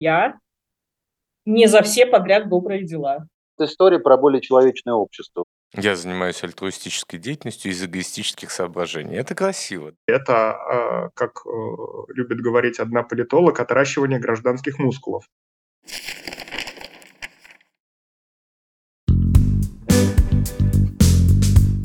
Я не за все подряд добрые дела. Это история про более человечное общество. Я занимаюсь альтруистической деятельностью из эгоистических соображений. Это красиво. Это, а, как э, любит говорить одна политолог, отращивание гражданских мускулов.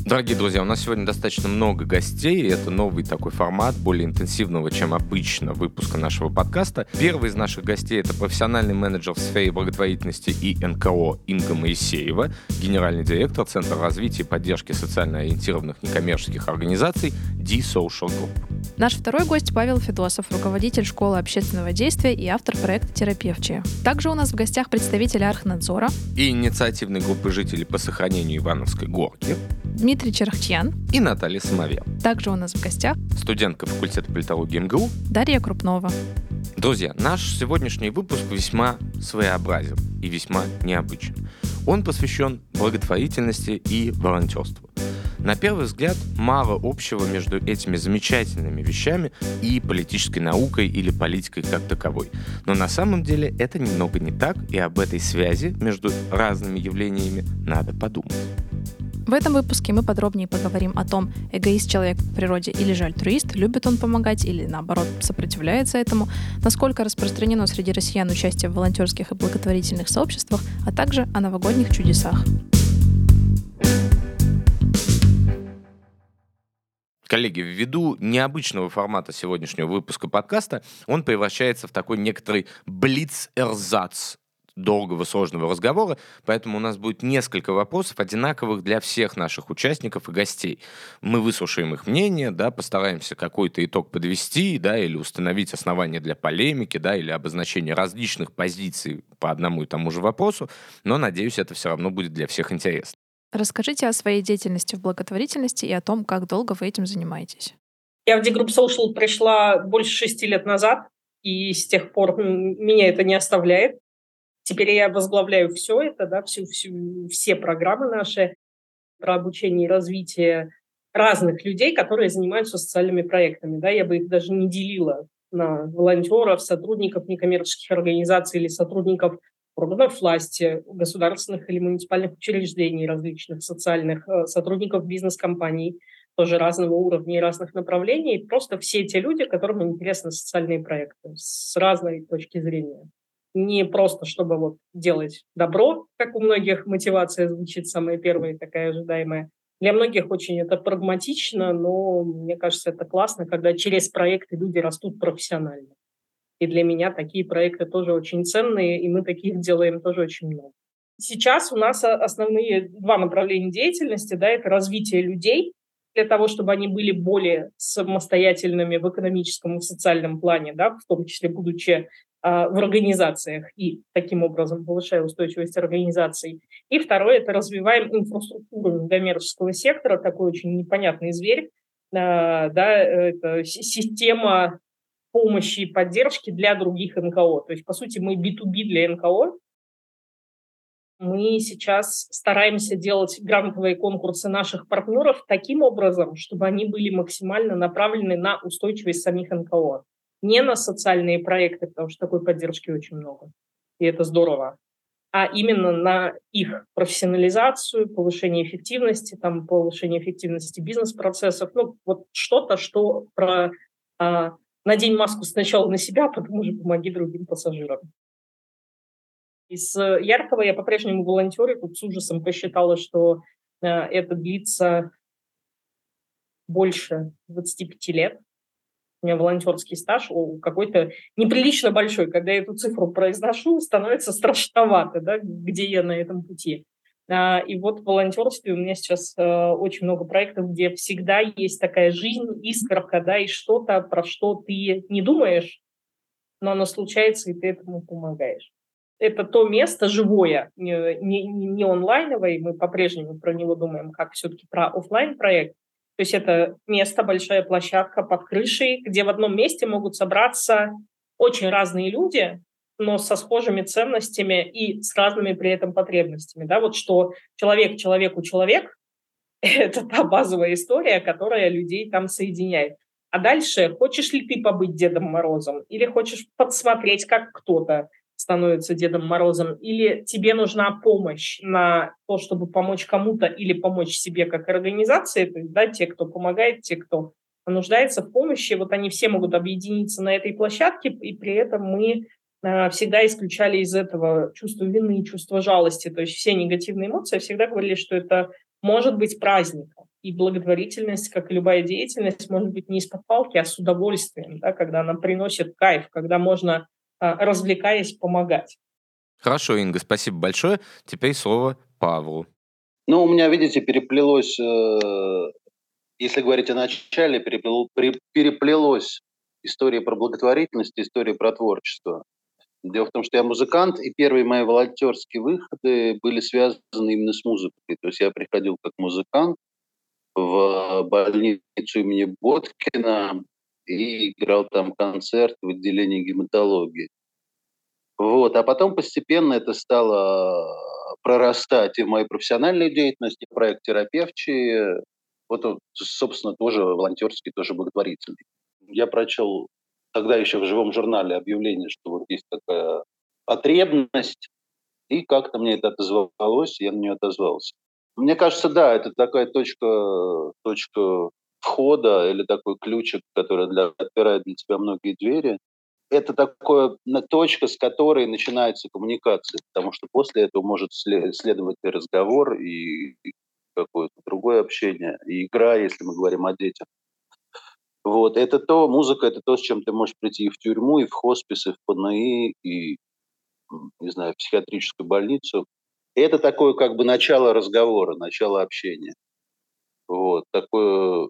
Дорогие друзья, у нас сегодня достаточно много гостей. Это новый такой формат, более интенсивного, чем обычно, выпуска нашего подкаста. Первый из наших гостей — это профессиональный менеджер в сфере благотворительности и НКО Инга Моисеева, генеральный директор Центра развития и поддержки социально ориентированных некоммерческих организаций D-Social Group. Наш второй гость Павел Федосов, руководитель школы общественного действия и автор проекта «Терапевчия». Также у нас в гостях представитель Архнадзора и инициативной группы жителей по сохранению Ивановской горки Дмитрий Черхтьян и Наталья Самовел. Также у нас в гостях студентка факультета политологии МГУ Дарья Крупнова. Друзья, наш сегодняшний выпуск весьма своеобразен и весьма необычен. Он посвящен благотворительности и волонтерству. На первый взгляд, мало общего между этими замечательными вещами и политической наукой или политикой как таковой. Но на самом деле это немного не так, и об этой связи между разными явлениями надо подумать. В этом выпуске мы подробнее поговорим о том, эгоист человек в природе или же альтруист, любит он помогать или наоборот сопротивляется этому, насколько распространено среди россиян участие в волонтерских и благотворительных сообществах, а также о новогодних чудесах. Коллеги, ввиду необычного формата сегодняшнего выпуска подкаста, он превращается в такой некоторый блиц-эрзац долгого, сложного разговора, поэтому у нас будет несколько вопросов, одинаковых для всех наших участников и гостей. Мы выслушаем их мнение, да, постараемся какой-то итог подвести, да, или установить основания для полемики, да, или обозначения различных позиций по одному и тому же вопросу, но, надеюсь, это все равно будет для всех интересно. Расскажите о своей деятельности в благотворительности и о том, как долго вы этим занимаетесь. Я в D-Group Social пришла больше шести лет назад, и с тех пор меня это не оставляет. Теперь я возглавляю все это, да, всю, всю, все программы наши про обучение и развитие разных людей, которые занимаются социальными проектами. Да, я бы их даже не делила на волонтеров, сотрудников некоммерческих организаций или сотрудников органов власти, государственных или муниципальных учреждений различных, социальных, э, сотрудников бизнес-компаний, тоже разного уровня и разных направлений. Просто все те люди, которым интересны социальные проекты с разной точки зрения не просто, чтобы вот делать добро, как у многих мотивация звучит самая первая такая ожидаемая. Для многих очень это прагматично, но мне кажется, это классно, когда через проекты люди растут профессионально. И для меня такие проекты тоже очень ценные, и мы таких делаем тоже очень много. Сейчас у нас основные два направления деятельности. Да, это развитие людей для того, чтобы они были более самостоятельными в экономическом и социальном плане, да, в том числе будучи а, в организациях и таким образом повышая устойчивость организаций. И второе – это развиваем инфраструктуру коммерческого сектора, такой очень непонятный зверь, а, да, это система помощи и поддержки для других НКО. То есть, по сути, мы B2B для НКО. Мы сейчас стараемся делать грантовые конкурсы наших партнеров таким образом, чтобы они были максимально направлены на устойчивость самих НКО не на социальные проекты, потому что такой поддержки очень много, и это здорово, а именно на их профессионализацию, повышение эффективности, там, повышение эффективности бизнес-процессов, ну, вот что-то, что про а, надень маску сначала на себя, а потом уже помоги другим пассажирам. Из яркого я по-прежнему волонтерю, тут с ужасом посчитала, что э, это длится больше 25 лет у меня волонтерский стаж какой-то неприлично большой. Когда я эту цифру произношу, становится страшновато, да, где я на этом пути. А, и вот в волонтерстве у меня сейчас э, очень много проектов, где всегда есть такая жизнь, искорка, да, и что-то, про что ты не думаешь, но оно случается, и ты этому помогаешь. Это то место живое, не, не, не онлайновое, и мы по-прежнему про него думаем как все-таки про офлайн проект то есть это место, большая площадка под крышей, где в одном месте могут собраться очень разные люди, но со схожими ценностями и с разными при этом потребностями. Да? Вот что человек человеку человек – это та базовая история, которая людей там соединяет. А дальше, хочешь ли ты побыть Дедом Морозом или хочешь подсмотреть, как кто-то становится Дедом Морозом, или тебе нужна помощь на то, чтобы помочь кому-то или помочь себе как организации, то есть, да, те, кто помогает, те, кто нуждается в помощи, вот они все могут объединиться на этой площадке, и при этом мы э, всегда исключали из этого чувство вины, чувство жалости, то есть все негативные эмоции, всегда говорили, что это может быть праздником. И благотворительность, как и любая деятельность, может быть не из-под палки, а с удовольствием, да, когда она приносит кайф, когда можно развлекаясь, помогать. Хорошо, Инга, спасибо большое. Теперь слово Павлу. Ну, у меня, видите, переплелось, э, если говорить о начале, переплел, переплелось история про благотворительность, история про творчество. Дело в том, что я музыкант, и первые мои волонтерские выходы были связаны именно с музыкой. То есть я приходил как музыкант в больницу имени Боткина, и играл там концерт в отделении гематологии. Вот. А потом постепенно это стало прорастать и в мою профессиональную деятельность, и в проект терапевчи. Вот, собственно, тоже волонтерский, тоже благотворительный. Я прочел тогда еще в живом журнале объявление, что вот есть такая потребность, и как-то мне это отозвалось, я на нее отозвался. Мне кажется, да, это такая точка, точка входа или такой ключик, который для, отпирает для тебя многие двери, это такая точка, с которой начинается коммуникация, потому что после этого может следовать и разговор, и какое-то другое общение, и игра, если мы говорим о детях. Вот, это то, музыка, это то, с чем ты можешь прийти и в тюрьму, и в хоспис, и в ПНИ, и, не знаю, в психиатрическую больницу. И это такое как бы начало разговора, начало общения. Вот, такое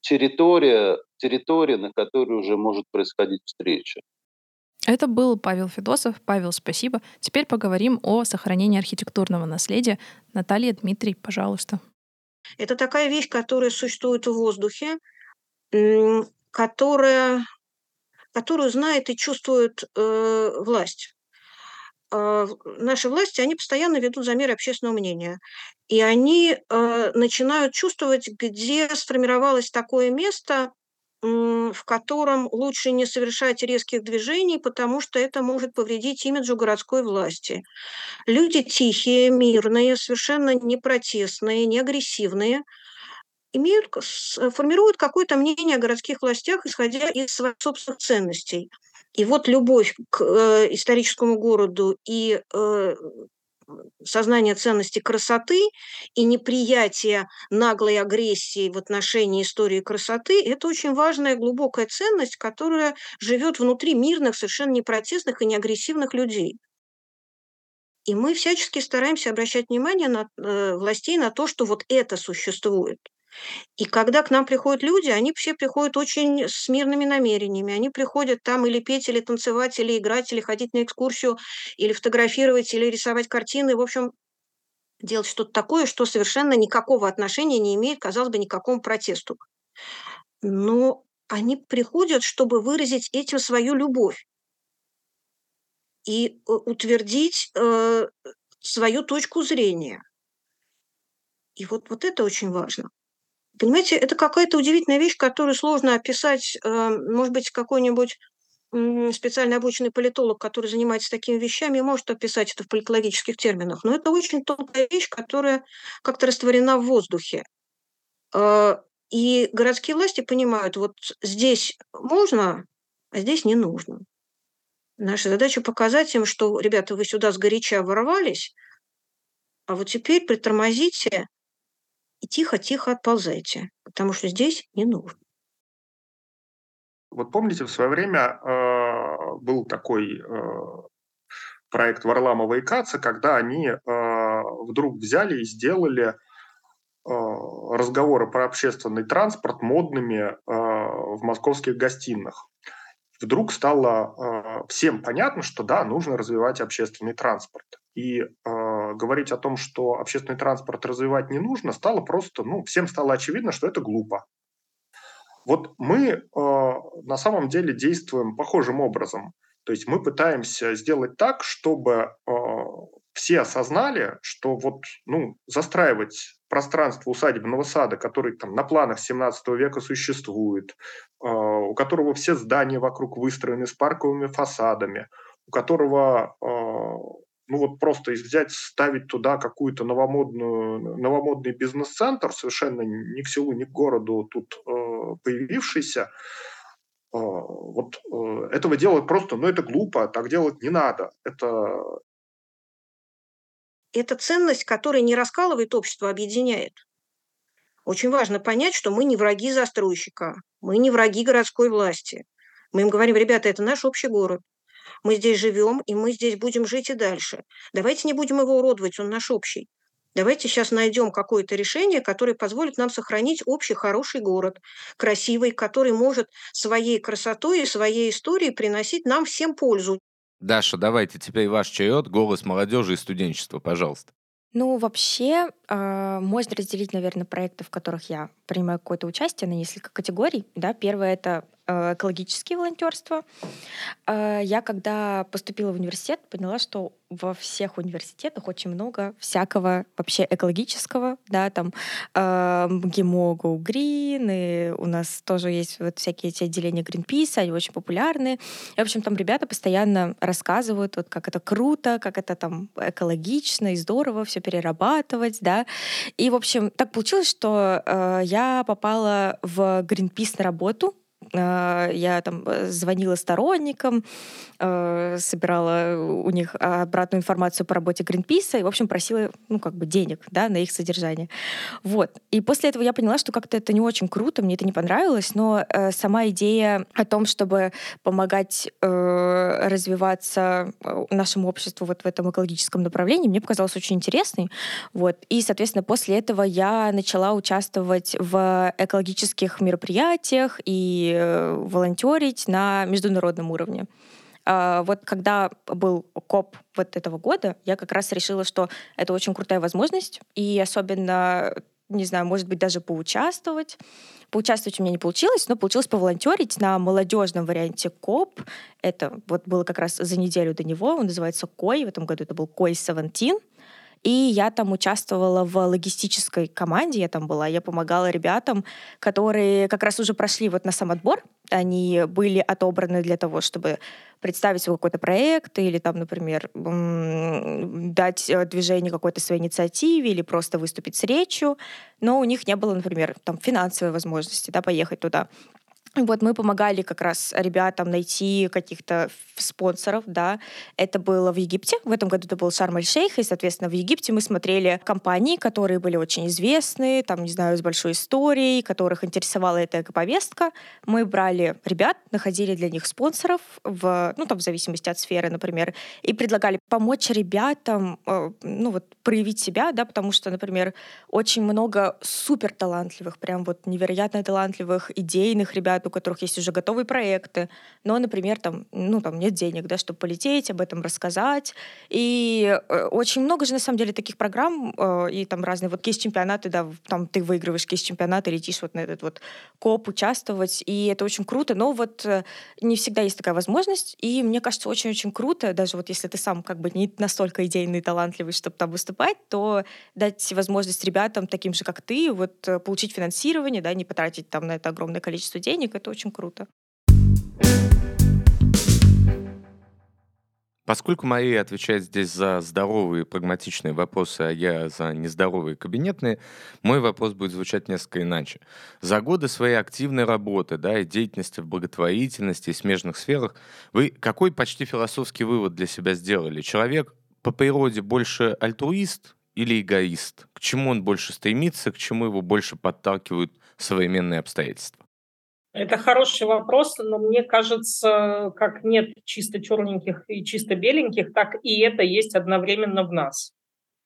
территория, территория, на которой уже может происходить встреча. Это был Павел Федосов. Павел, спасибо. Теперь поговорим о сохранении архитектурного наследия. Наталья Дмитрий, пожалуйста. Это такая вещь, которая существует в воздухе, которая, которую знает и чувствует э, власть. Э, наши власти, они постоянно ведут замеры общественного мнения. И они э, начинают чувствовать, где сформировалось такое место, в котором лучше не совершать резких движений, потому что это может повредить имиджу городской власти. Люди тихие, мирные, совершенно не протестные, не агрессивные, имеют, формируют какое-то мнение о городских властях, исходя из своих собственных ценностей. И вот любовь к э, историческому городу и э, сознание ценности красоты и неприятие наглой агрессии в отношении истории красоты – это очень важная глубокая ценность, которая живет внутри мирных, совершенно не протестных и не агрессивных людей. И мы всячески стараемся обращать внимание на, э, властей на то, что вот это существует. И когда к нам приходят люди, они все приходят очень с мирными намерениями. Они приходят там или петь, или танцевать, или играть, или ходить на экскурсию, или фотографировать, или рисовать картины. В общем, делать что-то такое, что совершенно никакого отношения не имеет, казалось бы, никакому протесту. Но они приходят, чтобы выразить этим свою любовь и э, утвердить э, свою точку зрения. И вот, вот это очень важно. Понимаете, это какая-то удивительная вещь, которую сложно описать, э, может быть, какой-нибудь специально обученный политолог, который занимается такими вещами, может описать это в политологических терминах. Но это очень тонкая вещь, которая как-то растворена в воздухе. Э, и городские власти понимают, вот здесь можно, а здесь не нужно. Наша задача показать им, что, ребята, вы сюда сгоряча ворвались, а вот теперь притормозите, и тихо-тихо отползайте, потому что здесь не нужно. Вот помните, в свое время э, был такой э, проект Варламова и Каца, когда они э, вдруг взяли и сделали э, разговоры про общественный транспорт модными э, в московских гостиных. Вдруг стало э, всем понятно, что да, нужно развивать общественный транспорт. И говорить о том, что общественный транспорт развивать не нужно, стало просто, ну, всем стало очевидно, что это глупо. Вот мы э, на самом деле действуем похожим образом. То есть мы пытаемся сделать так, чтобы э, все осознали, что вот, ну, застраивать пространство усадебного сада, который там на планах 17 века существует, э, у которого все здания вокруг выстроены с парковыми фасадами, у которого ну вот просто взять, ставить туда какую-то новомодную, новомодный бизнес-центр, совершенно ни к селу, ни к городу тут э, появившийся, э, вот э, этого делать просто, ну это глупо, так делать не надо. Это... Это ценность, которая не раскалывает общество, а объединяет. Очень важно понять, что мы не враги застройщика, мы не враги городской власти. Мы им говорим, ребята, это наш общий город. Мы здесь живем, и мы здесь будем жить и дальше. Давайте не будем его уродовать, он наш общий. Давайте сейчас найдем какое-то решение, которое позволит нам сохранить общий хороший город, красивый, который может своей красотой и своей историей приносить нам всем пользу. Даша, давайте теперь ваш черед, голос молодежи и студенчества, пожалуйста. Ну, вообще, э, можно разделить, наверное, проекты, в которых я принимаю какое-то участие на несколько категорий. Да, первое это экологические волонтерства. Э, я, когда поступила в университет, поняла, что во всех университетах очень много всякого вообще экологического, да, там э, Green, и у нас тоже есть вот всякие эти отделения Greenpeace, они очень популярны. И, в общем, там ребята постоянно рассказывают, вот как это круто, как это там экологично и здорово все перерабатывать, да. И, в общем, так получилось, что э, я попала в Greenpeace на работу, Э, я там э, звонила сторонникам, э, собирала у них обратную информацию по работе Гринписа и, в общем, просила, ну, как бы денег, да, на их содержание. Вот. И после этого я поняла, что как-то это не очень круто, мне это не понравилось, но сама идея о том, чтобы помогать развиваться нашему обществу вот в этом экологическом направлении, мне показалась очень интересной. Вот. И, соответственно, после этого я начала участвовать в экологических мероприятиях и Э, волонтерить на международном уровне. А, вот когда был COP вот этого года, я как раз решила, что это очень крутая возможность, и особенно, не знаю, может быть, даже поучаствовать. Поучаствовать у меня не получилось, но получилось поволонтерить на молодежном варианте COP. Это вот было как раз за неделю до него. Он называется COY. В этом году это был COY 17. И я там участвовала в логистической команде, я там была, я помогала ребятам, которые как раз уже прошли вот на сам отбор, они были отобраны для того, чтобы представить свой какой-то проект или там, например, дать э, движение какой-то своей инициативе или просто выступить с речью, но у них не было, например, там финансовой возможности да, поехать туда. Вот мы помогали как раз ребятам найти каких-то спонсоров, да. Это было в Египте. В этом году это был Шарм-эль-Шейх, и, соответственно, в Египте мы смотрели компании, которые были очень известны, там, не знаю, с большой историей, которых интересовала эта повестка. Мы брали ребят, находили для них спонсоров, в, ну, там, в зависимости от сферы, например, и предлагали помочь ребятам, э, ну, вот, проявить себя, да, потому что, например, очень много супер талантливых, прям вот невероятно талантливых, идейных ребят, ребят, у которых есть уже готовые проекты, но, например, там, ну, там нет денег, да, чтобы полететь, об этом рассказать. И э, очень много же, на самом деле, таких программ, э, и там разные вот кейс-чемпионаты, да, там ты выигрываешь кейс-чемпионат и летишь вот на этот вот коп участвовать, и это очень круто, но вот э, не всегда есть такая возможность, и мне кажется, очень-очень круто, даже вот если ты сам как бы не настолько идейный талантливый, чтобы там выступать, то дать возможность ребятам, таким же, как ты, вот получить финансирование, да, не потратить там на это огромное количество денег, денег, это очень круто. Поскольку Мария отвечает здесь за здоровые прагматичные вопросы, а я за нездоровые кабинетные, мой вопрос будет звучать несколько иначе. За годы своей активной работы да, и деятельности в благотворительности и смежных сферах вы какой почти философский вывод для себя сделали? Человек по природе больше альтруист или эгоист? К чему он больше стремится, к чему его больше подталкивают современные обстоятельства? Это хороший вопрос, но мне кажется, как нет чисто черненьких и чисто беленьких, так и это есть одновременно в нас.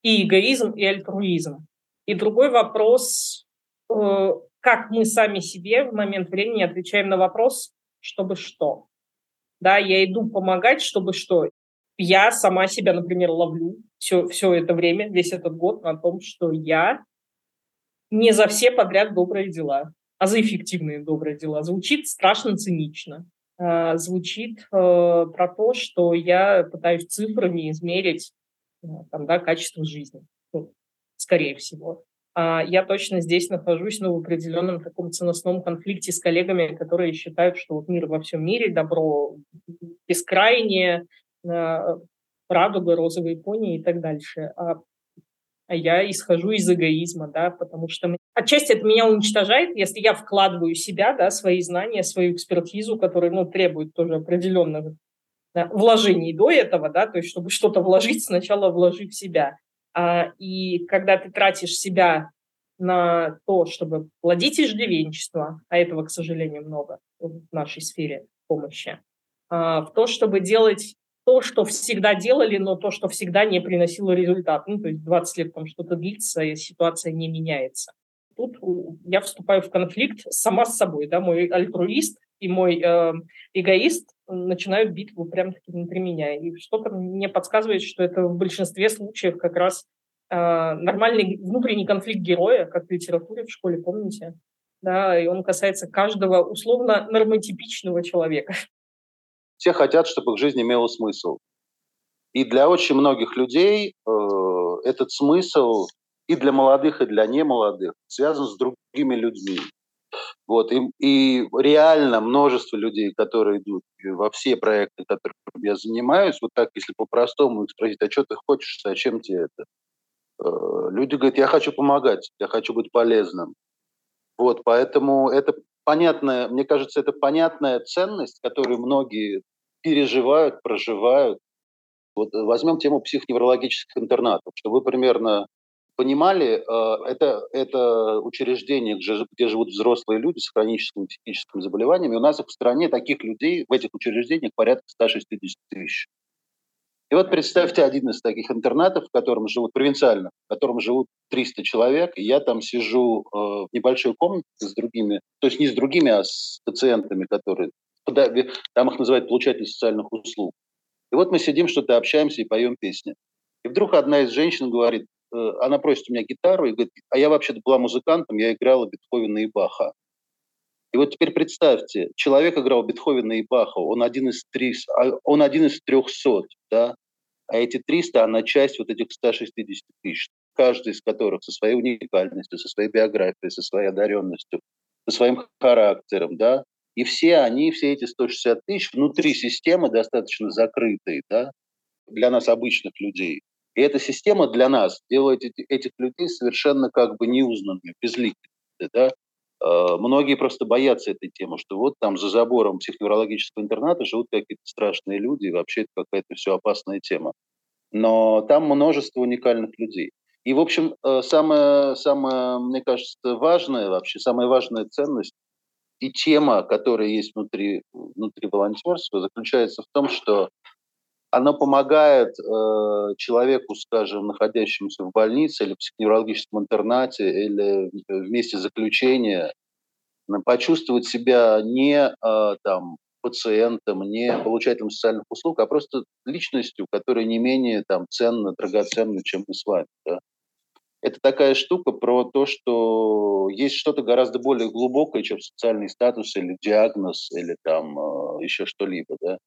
И эгоизм, и альтруизм. И другой вопрос, э, как мы сами себе в момент времени отвечаем на вопрос, чтобы что. Да, я иду помогать, чтобы что. Я сама себя, например, ловлю все, все это время, весь этот год на том, что я не за все подряд добрые дела а за эффективные добрые дела. Звучит страшно цинично. А, звучит э, про то, что я пытаюсь цифрами измерить э, там, да, качество жизни. Ну, скорее всего. А я точно здесь нахожусь ну, в определенном таком ценностном конфликте с коллегами, которые считают, что вот мир во всем мире, добро бескрайнее, радуга, розовые пони и так дальше. А, а я исхожу из эгоизма, да, потому что отчасти это меня уничтожает, если я вкладываю себя, да, свои знания, свою экспертизу, которая, ну, требует тоже определенных да, вложений до этого, да, то есть чтобы что-то вложить, сначала вложи в себя. А, и когда ты тратишь себя на то, чтобы плодить иждивенчество, а этого, к сожалению, много в нашей сфере помощи, а, в то, чтобы делать то, что всегда делали, но то, что всегда не приносило результат. Ну, то есть 20 лет там что-то длится, и ситуация не меняется. Тут я вступаю в конфликт сама с собой, да, мой альтруист и мой э, эгоист начинают битву прямо таки внутри меня. И что-то мне подсказывает, что это в большинстве случаев как раз э, нормальный внутренний конфликт героя, как в литературе в школе, помните? Да, и он касается каждого условно нормотипичного человека. Все хотят, чтобы их жизнь имела смысл. И для очень многих людей э, этот смысл и для молодых, и для немолодых связан с другими людьми. Вот, и, и реально множество людей, которые идут во все проекты, которыми я занимаюсь, вот так, если по-простому их спросить, а что ты хочешь, зачем тебе это? Э, люди говорят, я хочу помогать, я хочу быть полезным. Вот, поэтому это понятная, мне кажется, это понятная ценность, которую многие переживают, проживают. Вот возьмем тему психоневрологических интернатов, чтобы вы примерно понимали, э, это, это учреждение, где живут взрослые люди с хроническими психическими заболеваниями. У нас в стране таких людей в этих учреждениях порядка 160 тысяч. И вот представьте один из таких интернатов, в котором живут, провинциально, в котором живут 300 человек, и я там сижу э, в небольшой комнате с другими, то есть не с другими, а с пациентами, которые, там их называют получатели социальных услуг. И вот мы сидим, что-то общаемся и поем песни. И вдруг одна из женщин говорит, она просит у меня гитару и говорит, а я вообще-то была музыкантом, я играла Бетховена и Баха. И вот теперь представьте, человек играл Бетховена и Баха, он один из, 300, а, он один из 300, да? а эти 300, она часть вот этих 160 тысяч, каждый из которых со своей уникальностью, со своей биографией, со своей одаренностью, со своим характером, да, и все они, все эти 160 тысяч внутри системы достаточно закрытые, да, для нас обычных людей. И эта система для нас делает этих людей совершенно как бы неузнанными, безликими. Да? А, многие просто боятся этой темы, что вот там за забором психоневрологического интерната живут какие-то страшные люди, и вообще это какая-то все опасная тема. Но там множество уникальных людей. И, в общем, э, самое, самое, мне кажется, важное вообще, самая важная ценность и тема, которая есть внутри, внутри волонтерства, заключается в том, что оно помогает э, человеку, скажем, находящемуся в больнице или в психоневрологическом интернате или в месте заключения, почувствовать себя не э, там, пациентом, не получателем социальных услуг, а просто личностью, которая не менее там, ценна, драгоценна, чем мы с вами. Да? Это такая штука про то, что есть что-то гораздо более глубокое, чем социальный статус или диагноз, или там э, еще что-либо. Да?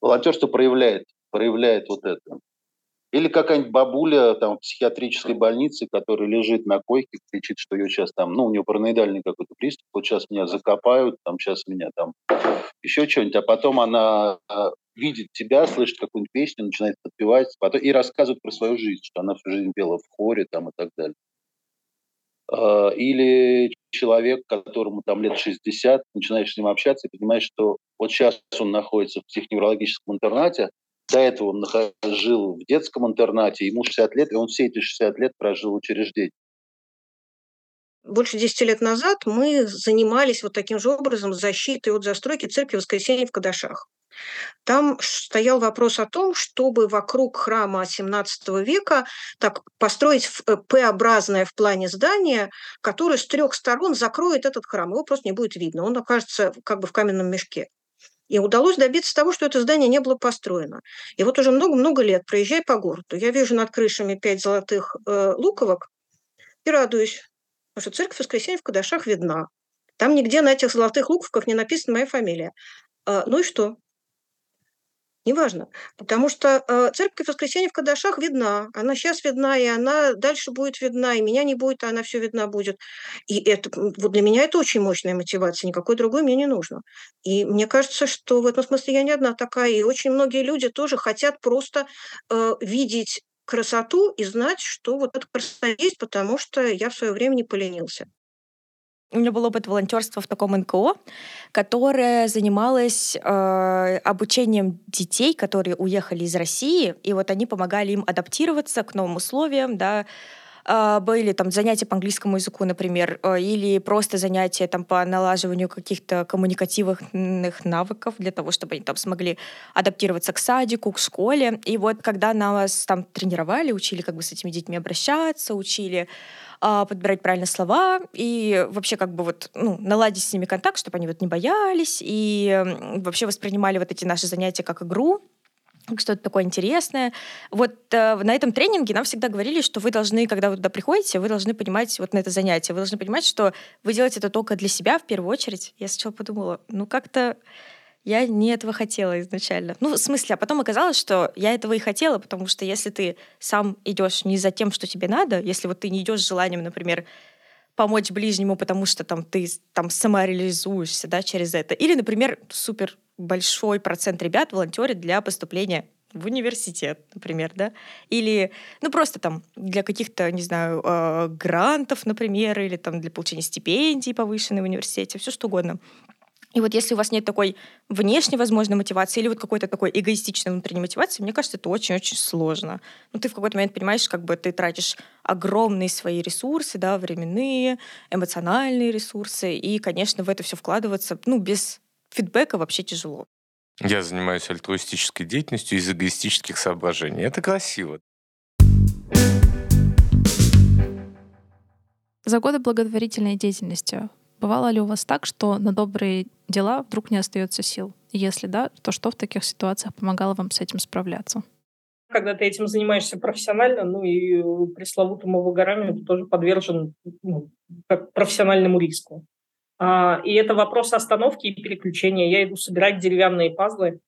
Волонтерство проявляет, проявляет вот это. Или какая-нибудь бабуля там, в психиатрической больнице, которая лежит на койке, кричит, что ее сейчас там, ну, у нее параноидальный какой-то приступ, вот сейчас меня закопают, там сейчас меня там еще что-нибудь, а потом она э, видит тебя, слышит какую-нибудь песню, начинает подпевать, потом и рассказывает про свою жизнь, что она всю жизнь пела в хоре там и так далее. Э, или человек, которому там лет 60, начинаешь с ним общаться и понимаешь, что вот сейчас он находится в психоневрологическом интернате, до этого он жил в детском интернате, ему 60 лет, и он все эти 60 лет прожил в учреждении. Больше 10 лет назад мы занимались вот таким же образом защитой от застройки церкви Воскресения в Кадашах. Там стоял вопрос о том, чтобы вокруг храма XVII века так построить э, П-образное в плане здание, которое с трех сторон закроет этот храм. Его просто не будет видно. Он окажется как бы в каменном мешке. И удалось добиться того, что это здание не было построено. И вот уже много-много лет, проезжая по городу, я вижу над крышами пять золотых э, луковок и радуюсь, потому что церковь Воскресения в Кадашах видна. Там нигде на этих золотых луковках не написана моя фамилия. А, ну и что? Неважно. Потому что э, церковь воскресенья в Кадашах видна. Она сейчас видна, и она дальше будет видна, и меня не будет, а она все видна будет. И это, вот для меня это очень мощная мотивация, никакой другой мне не нужно. И мне кажется, что в этом смысле я не одна такая, и очень многие люди тоже хотят просто э, видеть красоту и знать, что вот эта красота есть, потому что я в свое время не поленился. У меня был опыт волонтерства в таком НКО, которое занималось э, обучением детей, которые уехали из России, и вот они помогали им адаптироваться к новым условиям, да, были там занятия по английскому языку, например, э, или просто занятия там по налаживанию каких-то коммуникативных навыков для того, чтобы они там смогли адаптироваться к садику, к школе. И вот когда нас там тренировали, учили как бы с этими детьми обращаться, учили а, подбирать правильно слова и вообще как бы вот ну, наладить с ними контакт, чтобы они вот не боялись и вообще воспринимали вот эти наши занятия как игру, что-то такое интересное. Вот э, на этом тренинге нам всегда говорили, что вы должны, когда вы туда приходите, вы должны понимать вот на это занятие, вы должны понимать, что вы делаете это только для себя в первую очередь. Я сначала подумала, ну как-то я не этого хотела изначально. Ну, в смысле, а потом оказалось, что я этого и хотела, потому что если ты сам идешь не за тем, что тебе надо, если вот ты не идешь с желанием, например, помочь ближнему, потому что там ты там самореализуешься, да, через это. Или, например, супер большой процент ребят волонтерит для поступления в университет, например, да, или, ну, просто там для каких-то, не знаю, э, грантов, например, или там для получения стипендий повышенной в университете, все что угодно. И вот если у вас нет такой внешней, возможно, мотивации или вот какой-то такой эгоистичной внутренней мотивации, мне кажется, это очень-очень сложно. Ну, ты в какой-то момент понимаешь, как бы ты тратишь огромные свои ресурсы, да, временные, эмоциональные ресурсы, и, конечно, в это все вкладываться, ну, без фидбэка вообще тяжело. Я занимаюсь альтруистической деятельностью из эгоистических соображений. Это красиво. За годы благотворительной деятельности Бывало ли у вас так, что на добрые дела вдруг не остается сил? Если да, то что в таких ситуациях помогало вам с этим справляться? Когда ты этим занимаешься профессионально, ну и пресловутому выгоранию ты тоже подвержен ну, профессиональному риску. А, и это вопрос остановки и переключения. Я иду собирать деревянные пазлы,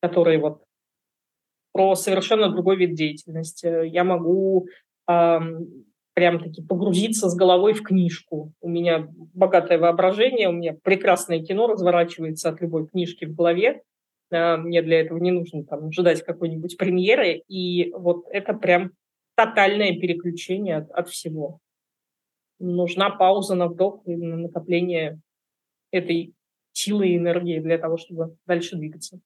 которые вот про совершенно другой вид деятельности. Я могу прям-таки погрузиться с головой в книжку. У меня богатое воображение, у меня прекрасное кино разворачивается от любой книжки в голове. А, мне для этого не нужно там ждать какой-нибудь премьеры. И вот это прям тотальное переключение от, от всего. Нужна пауза на вдох и на накопление этой силы и энергии для того, чтобы дальше двигаться.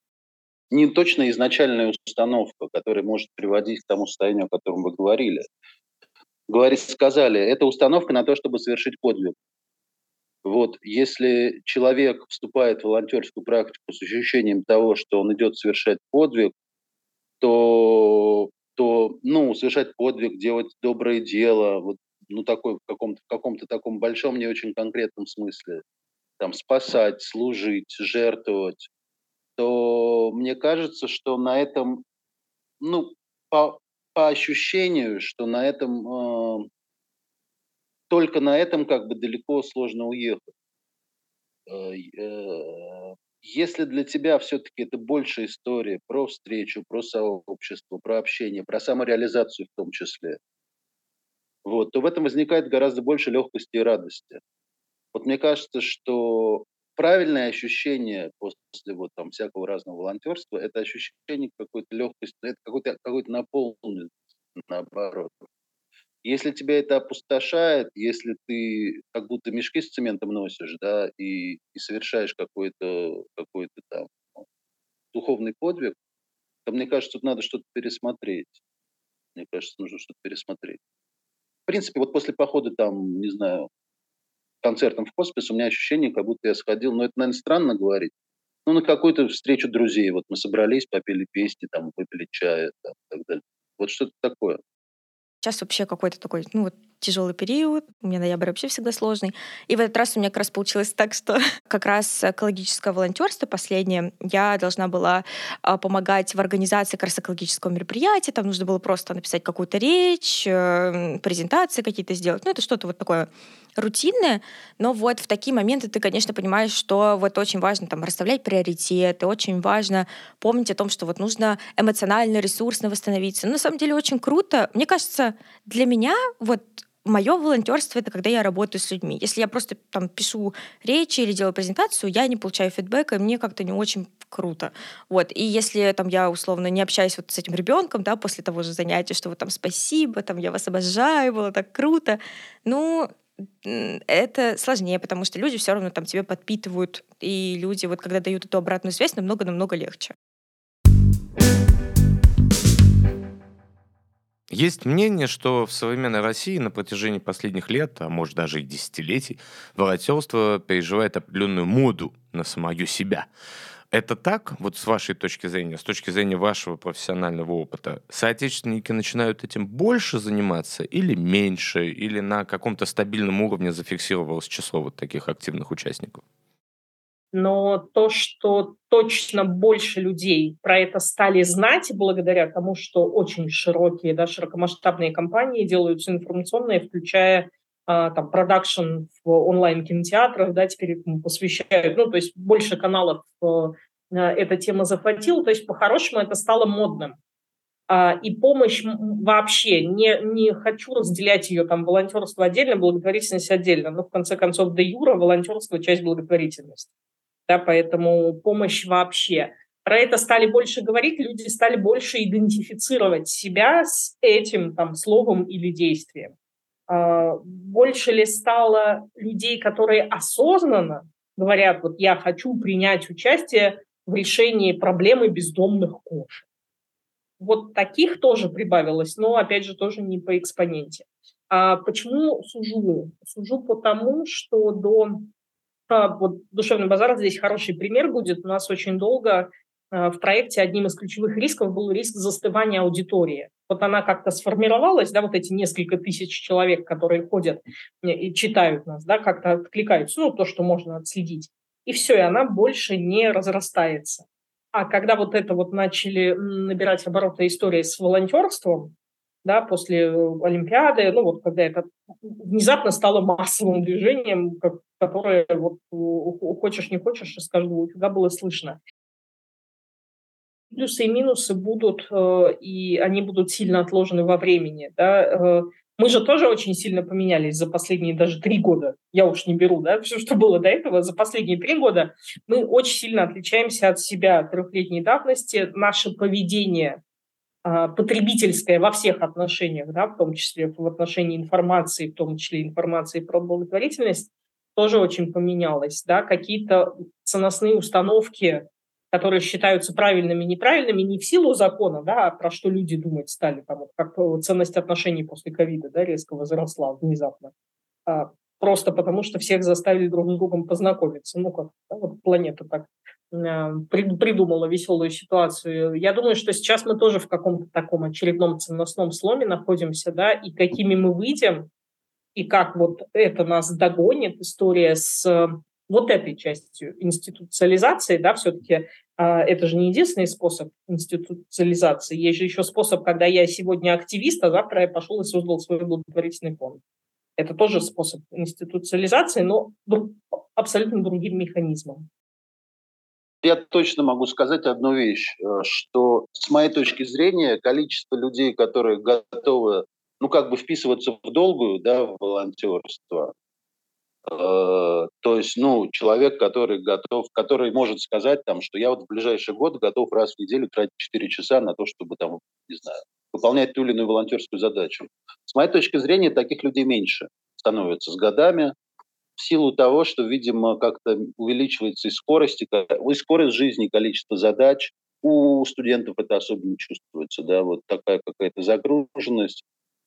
Не точно изначальная установка, которая может приводить к тому состоянию, о котором вы говорили говорит, сказали, это установка на то, чтобы совершить подвиг. Вот, если человек вступает в волонтерскую практику с ощущением того, что он идет совершать подвиг, то, то ну, совершать подвиг, делать доброе дело, вот, ну, такой, в каком-то, в каком-то таком большом, не очень конкретном смысле, там, спасать, служить, жертвовать, то мне кажется, что на этом, ну, по, по ощущению, что на этом э, только на этом как бы далеко сложно уехать. Э, э, если для тебя все-таки это больше история про встречу, про сообщество, про общение, про самореализацию в том числе, вот, то в этом возникает гораздо больше легкости и радости. Вот мне кажется, что правильное ощущение после вот там всякого разного волонтерства, это ощущение какой-то легкости, это какой-то какой наполненность, наоборот. Если тебя это опустошает, если ты как будто мешки с цементом носишь, да, и, и совершаешь какой-то какой там ну, духовный подвиг, то мне кажется, тут надо что-то пересмотреть. Мне кажется, нужно что-то пересмотреть. В принципе, вот после похода там, не знаю, концертом в хоспис, у меня ощущение, как будто я сходил, но это, наверное, странно говорить, ну, на какую-то встречу друзей. Вот мы собрались, попили песни, там, выпили чая, там, и так далее. Вот что-то такое. Сейчас вообще какой-то такой, ну вот тяжелый период, у меня ноябрь вообще всегда сложный. И в этот раз у меня как раз получилось так, что как раз экологическое волонтерство последнее, я должна была а, помогать в организации как раз экологического мероприятия, там нужно было просто написать какую-то речь, э, презентации какие-то сделать, ну это что-то вот такое рутинное, но вот в такие моменты ты, конечно, понимаешь, что вот очень важно там расставлять приоритеты, очень важно помнить о том, что вот нужно эмоционально, ресурсно восстановиться. Но на самом деле очень круто. Мне кажется, для меня вот мое волонтерство это когда я работаю с людьми. Если я просто там пишу речи или делаю презентацию, я не получаю фидбэка, и мне как-то не очень круто. Вот. И если там я условно не общаюсь вот с этим ребенком, да, после того же занятия, что вот там спасибо, там я вас обожаю, было так круто, ну, это сложнее, потому что люди все равно там тебе подпитывают, и люди вот когда дают эту обратную связь, намного-намного легче. Есть мнение, что в современной России на протяжении последних лет, а может даже и десятилетий, волонтерство переживает определенную моду на самое себя. Это так, вот с вашей точки зрения, с точки зрения вашего профессионального опыта, соотечественники начинают этим больше заниматься или меньше, или на каком-то стабильном уровне зафиксировалось число вот таких активных участников? Но то, что точно больше людей про это стали знать благодаря тому, что очень широкие, да, широкомасштабные компании делаются информационные, включая а, там продакшн в онлайн-кинотеатрах, да, теперь этому посвящают, ну, то есть больше каналов а, эта тема захватила, то есть по-хорошему это стало модным. А, и помощь вообще, не, не хочу разделять ее, там, волонтерство отдельно, благотворительность отдельно, но в конце концов, до юра волонтерство – часть благотворительности да, поэтому помощь вообще. Про это стали больше говорить, люди стали больше идентифицировать себя с этим там словом или действием. А, больше ли стало людей, которые осознанно говорят, вот я хочу принять участие в решении проблемы бездомных кошек. Вот таких тоже прибавилось, но, опять же, тоже не по экспоненте. А почему сужу? Сужу потому, что до вот душевный базар здесь хороший пример будет. У нас очень долго а, в проекте одним из ключевых рисков был риск застывания аудитории. Вот она как-то сформировалась, да, вот эти несколько тысяч человек, которые ходят и читают нас, да, как-то откликаются, ну, то, что можно отследить. И все, и она больше не разрастается. А когда вот это вот начали набирать обороты истории с волонтерством, да, после э, Олимпиады, ну вот когда это внезапно стало массовым движением, как, которое вот хочешь не хочешь, из каждого утюга было слышно. Плюсы и минусы будут, э, и они будут сильно отложены во времени. Да? Э, мы же тоже очень сильно поменялись за последние даже три года. Я уж не беру, да, все, что было до этого. За последние три года мы очень сильно отличаемся от себя трехлетней давности. Наше поведение потребительское во всех отношениях, да, в том числе в отношении информации, в том числе информации про благотворительность, тоже очень поменялось. Да? Какие-то ценностные установки, которые считаются правильными, неправильными, не в силу закона, да, а про что люди думать стали, там, как ценность отношений после ковида да, резко возросла внезапно. А, просто потому, что всех заставили друг с другом познакомиться. Ну, как да, вот планета так придумала веселую ситуацию. Я думаю, что сейчас мы тоже в каком-то таком очередном ценностном сломе находимся, да, и какими мы выйдем, и как вот это нас догонит, история с вот этой частью институциализации, да, все-таки а, это же не единственный способ институциализации. Есть же еще способ, когда я сегодня активист, а завтра я пошел и создал свой благотворительный фонд. Это тоже способ институциализации, но абсолютно другим механизмом. Я точно могу сказать одну вещь, э, что с моей точки зрения количество людей, которые готовы, ну как бы вписываться в долгую, да, в волонтерство, э, то есть, ну, человек, который готов, который может сказать там, что я вот в ближайший год готов раз в неделю тратить 4 часа на то, чтобы там, не знаю, выполнять ту или иную волонтерскую задачу. С моей точки зрения, таких людей меньше становится с годами, в силу того, что, видимо, как-то увеличивается и скорость, и скорость жизни, количество задач. У студентов это особенно чувствуется, да, вот такая какая-то загруженность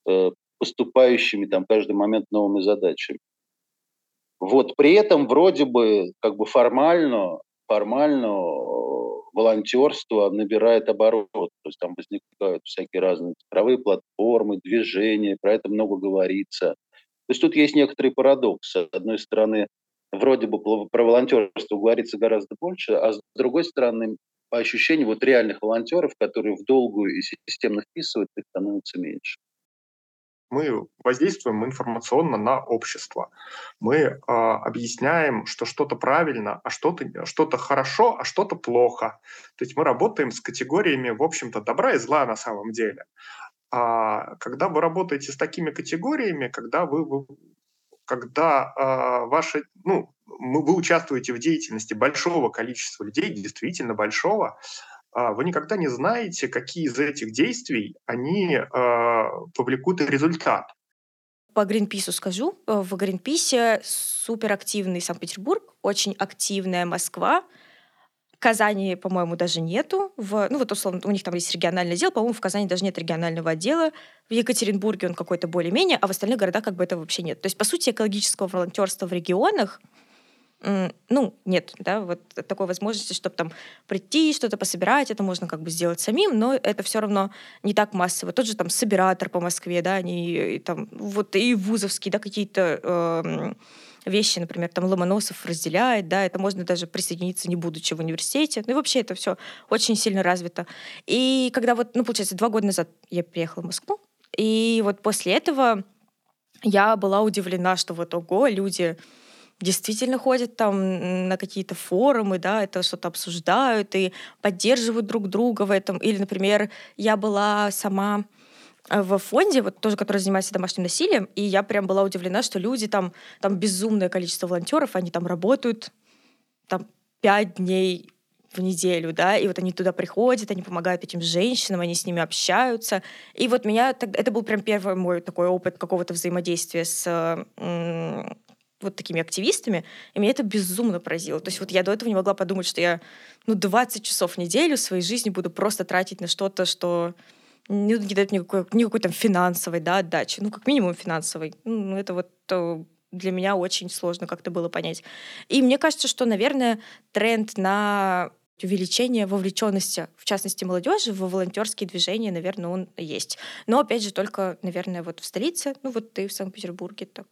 э, поступающими там каждый момент новыми задачами. Вот при этом вроде бы как бы формально, формально э, волонтерство набирает оборот, то есть там возникают всякие разные цифровые платформы, движения, про это много говорится – то есть тут есть некоторый парадокс. С одной стороны, вроде бы про волонтерство говорится гораздо больше, а с другой стороны, по ощущению вот реальных волонтеров, которые в долгую и системно вписывают, их становится меньше. мы воздействуем информационно на общество. Мы э, объясняем, что что-то правильно, а что-то что хорошо, а что-то плохо. То есть мы работаем с категориями, в общем-то, добра и зла на самом деле. А когда вы работаете с такими категориями, когда вы, вы когда э, ваши, ну, вы участвуете в деятельности большого количества людей, действительно большого, э, вы никогда не знаете, какие из этих действий они э, публикуют результат. По Гринпису скажу. В Гринписе суперактивный Санкт-Петербург, очень активная Москва, Казани, по-моему, даже нету. В, ну вот условно, у них там есть региональный отдел, по-моему, в Казани даже нет регионального отдела. В Екатеринбурге он какой-то более-менее, а в остальных городах как бы этого вообще нет. То есть, по сути, экологического волонтерства в регионах ну, нет, да, вот такой возможности, чтобы там прийти, что-то пособирать, это можно как бы сделать самим, но это все равно не так массово. Тот же там собиратор по Москве, да, они и, там, вот и вузовские, да, какие-то э, вещи, например, там Ломоносов разделяет, да, это можно даже присоединиться, не будучи в университете. Ну и вообще это все очень сильно развито. И когда вот, ну, получается, два года назад я приехала в Москву, и вот после этого я была удивлена, что вот, ого, люди действительно ходят там на какие-то форумы, да, это что-то обсуждают и поддерживают друг друга в этом. Или, например, я была сама в фонде, вот тоже, который занимается домашним насилием, и я прям была удивлена, что люди там, там безумное количество волонтеров, они там работают там пять дней в неделю, да, и вот они туда приходят, они помогают этим женщинам, они с ними общаются. И вот меня, это был прям первый мой такой опыт какого-то взаимодействия с вот такими активистами, и меня это безумно поразило. То есть вот я до этого не могла подумать, что я ну, 20 часов в неделю своей жизни буду просто тратить на что-то, что не, не дает никакой, никакой там финансовой да, отдачи, ну, как минимум финансовой. Ну, это вот э, для меня очень сложно как-то было понять. И мне кажется, что, наверное, тренд на увеличение вовлеченности, в частности, молодежи в волонтерские движения, наверное, он есть. Но, опять же, только, наверное, вот в столице, ну вот ты в Санкт-Петербурге так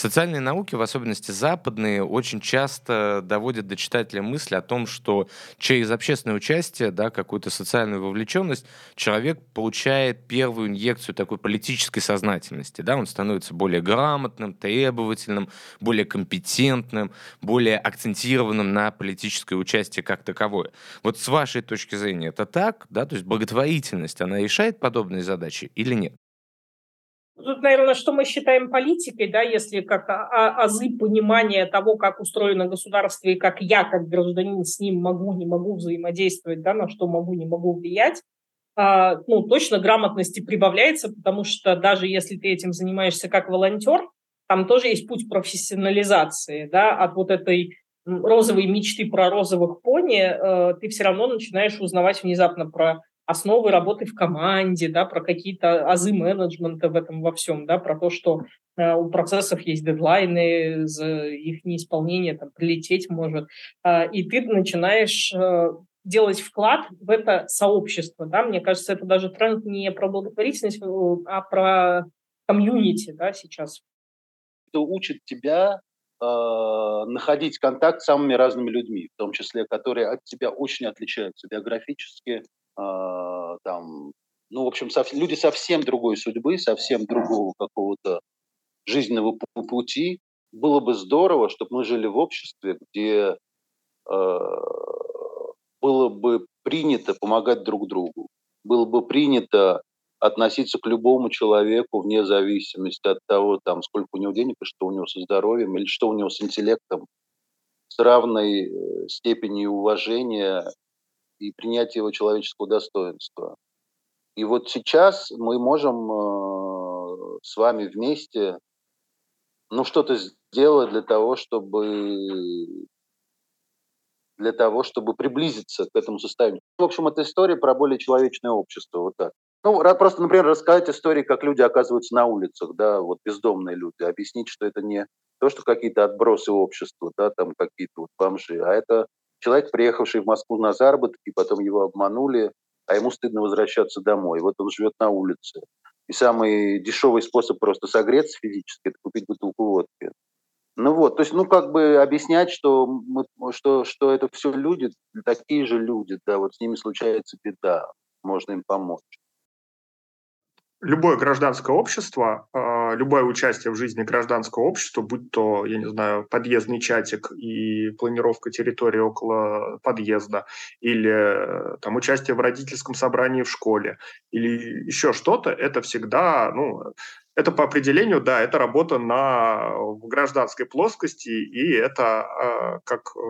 Социальные науки, в особенности западные, очень часто доводят до читателя мысли о том, что через общественное участие, да, какую-то социальную вовлеченность, человек получает первую инъекцию такой политической сознательности. Да, он становится более грамотным, требовательным, более компетентным, более акцентированным на политическое участие как таковое. Вот с вашей точки зрения это так? Да? То есть благотворительность, она решает подобные задачи или нет? Тут, наверное, что мы считаем политикой, да, если как азы понимания того, как устроено государство и как я, как гражданин, с ним могу, не могу взаимодействовать, да, на что могу, не могу влиять, а, ну, точно грамотности прибавляется, потому что даже если ты этим занимаешься как волонтер, там тоже есть путь профессионализации, да, от вот этой розовой мечты про розовых пони, э, ты все равно начинаешь узнавать внезапно про основы работы в команде, да, про какие-то азы менеджмента в этом во всем, да, про то, что э, у процессов есть дедлайны, за их неисполнение там прилететь может, э, и ты начинаешь э, делать вклад в это сообщество, да, мне кажется, это даже тренд не про благотворительность, а про комьюнити, да, сейчас. Это учит тебя э, находить контакт с самыми разными людьми, в том числе, которые от тебя очень отличаются биографически, э, там, ну, в общем, со, люди совсем другой судьбы, совсем другого какого-то жизненного пути. Было бы здорово, чтобы мы жили в обществе, где э, было бы принято помогать друг другу, было бы принято относиться к любому человеку вне зависимости от того, там, сколько у него денег и что у него со здоровьем, или что у него с интеллектом, с равной э, степенью уважения и принятие его человеческого достоинства. И вот сейчас мы можем э, с вами вместе ну, что-то сделать для того, чтобы для того, чтобы приблизиться к этому состоянию. В общем, это история про более человечное общество, вот так. Ну, просто, например, рассказать истории, как люди оказываются на улицах, да, вот бездомные люди, объяснить, что это не то, что какие-то отбросы общества, да, там какие-то вот бомжи, а это человек, приехавший в Москву на заработки, потом его обманули, а ему стыдно возвращаться домой. Вот он живет на улице. И самый дешевый способ просто согреться физически – это купить бутылку водки. Ну вот, то есть, ну как бы объяснять, что, мы, что, что это все люди, такие же люди, да, вот с ними случается беда. можно им помочь любое гражданское общество, а, любое участие в жизни гражданского общества, будь то, я не знаю, подъездный чатик и планировка территории около подъезда, или там участие в родительском собрании в школе, или еще что-то, это всегда, ну, это по определению, да, это работа на гражданской плоскости, и это, а, как э,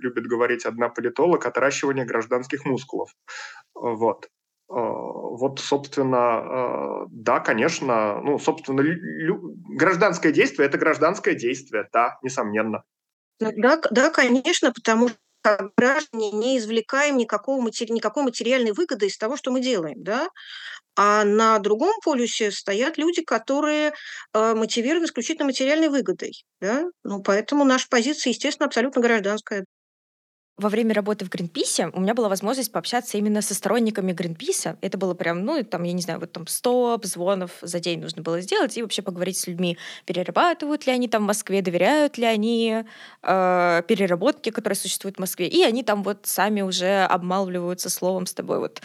любит говорить одна политолог, отращивание гражданских мускулов. Вот. А, вот, собственно, а, да, конечно, ну, собственно, гражданское действие – это гражданское действие, да, несомненно. Ну да, да, конечно, потому что граждане не извлекаем никакого матери... никакой материальной выгоды из того, что мы делаем, да, а на другом полюсе стоят люди, которые э, мотивированы исключительно материальной выгодой, да, ну, поэтому наша позиция, естественно, абсолютно гражданская во время работы в Гринписе у меня была возможность пообщаться именно со сторонниками Гринписа. Это было прям, ну, там, я не знаю, вот там 100 обзвонов за день нужно было сделать и вообще поговорить с людьми, перерабатывают ли они там в Москве, доверяют ли они э, переработке, которые существуют в Москве. И они там вот сами уже обмалываются словом с тобой вот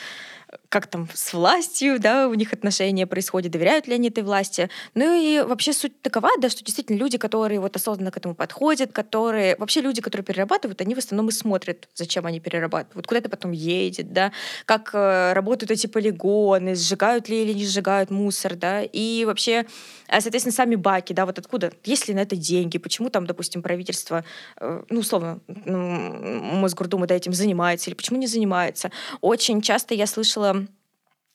как там с властью, да, у них отношения происходят, доверяют ли они этой власти. Ну и вообще суть такова, да, что действительно люди, которые вот осознанно к этому подходят, которые... Вообще люди, которые перерабатывают, они в основном и смотрят, зачем они перерабатывают, куда это потом едет, да, как э, работают эти полигоны, сжигают ли или не сжигают мусор, да, и вообще, а, соответственно, сами баки, да, вот откуда, есть ли на это деньги, почему там, допустим, правительство, э, ну, условно, ну, Мосгордума, да, этим занимается, или почему не занимается. Очень часто я слышала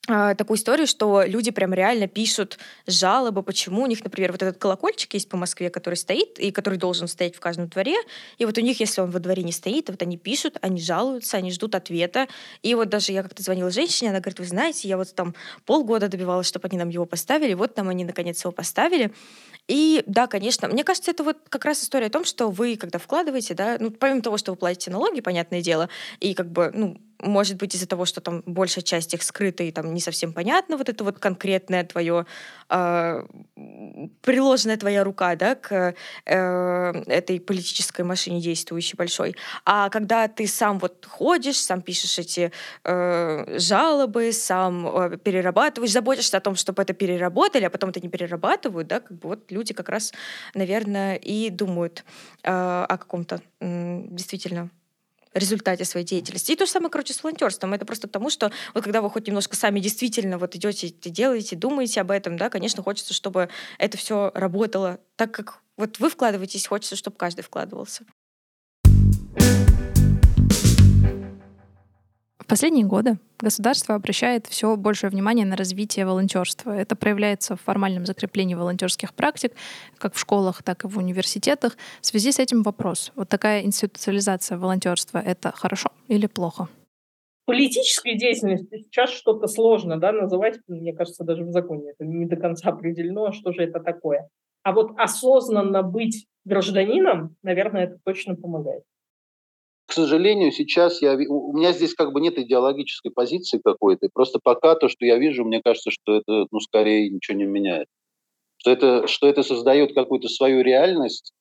а, такую историю, что люди прям реально пишут жалобы, почему у них, например, вот этот колокольчик есть по Москве, который стоит и который должен стоять в каждом дворе, и вот у них, если он во дворе не стоит, вот они пишут, они жалуются, они ждут ответа, и вот даже я как-то звонила женщине, она говорит, вы знаете, я вот там полгода добивалась, чтобы они нам его поставили, вот там они наконец его поставили, и да, конечно, мне кажется, это вот как раз история о том, что вы, когда вкладываете, да, ну, помимо того, что вы платите налоги, понятное дело, и как бы, ну, может быть, из-за того, что там большая часть их скрыта и там не совсем понятно, вот это вот конкретное твое, э, приложенная твоя рука, да, к э, этой политической машине действующей большой. А когда ты сам вот ходишь, сам пишешь эти э, жалобы, сам э, перерабатываешь, заботишься о том, чтобы это переработали, а потом это не перерабатывают, да, как бы вот люди как раз, наверное, и думают э, о каком-то э, действительно результате своей деятельности. И то же самое, короче, с волонтерством. Это просто потому, что вот когда вы хоть немножко сами действительно вот идете, делаете, думаете об этом, да, конечно, хочется, чтобы это все работало так, как вот вы вкладываетесь, хочется, чтобы каждый вкладывался. В последние годы государство обращает все большее внимание на развитие волонтерства. Это проявляется в формальном закреплении волонтерских практик, как в школах, так и в университетах. В связи с этим вопрос. Вот такая институциализация волонтерства — это хорошо или плохо? Политической деятельности сейчас что-то сложно да, называть, мне кажется, даже в законе это не до конца определено, что же это такое. А вот осознанно быть гражданином, наверное, это точно помогает. К сожалению, сейчас я, у меня здесь как бы нет идеологической позиции какой-то. Просто пока то, что я вижу, мне кажется, что это, ну, скорее ничего не меняет. Что это, что это создает какую-то свою реальность,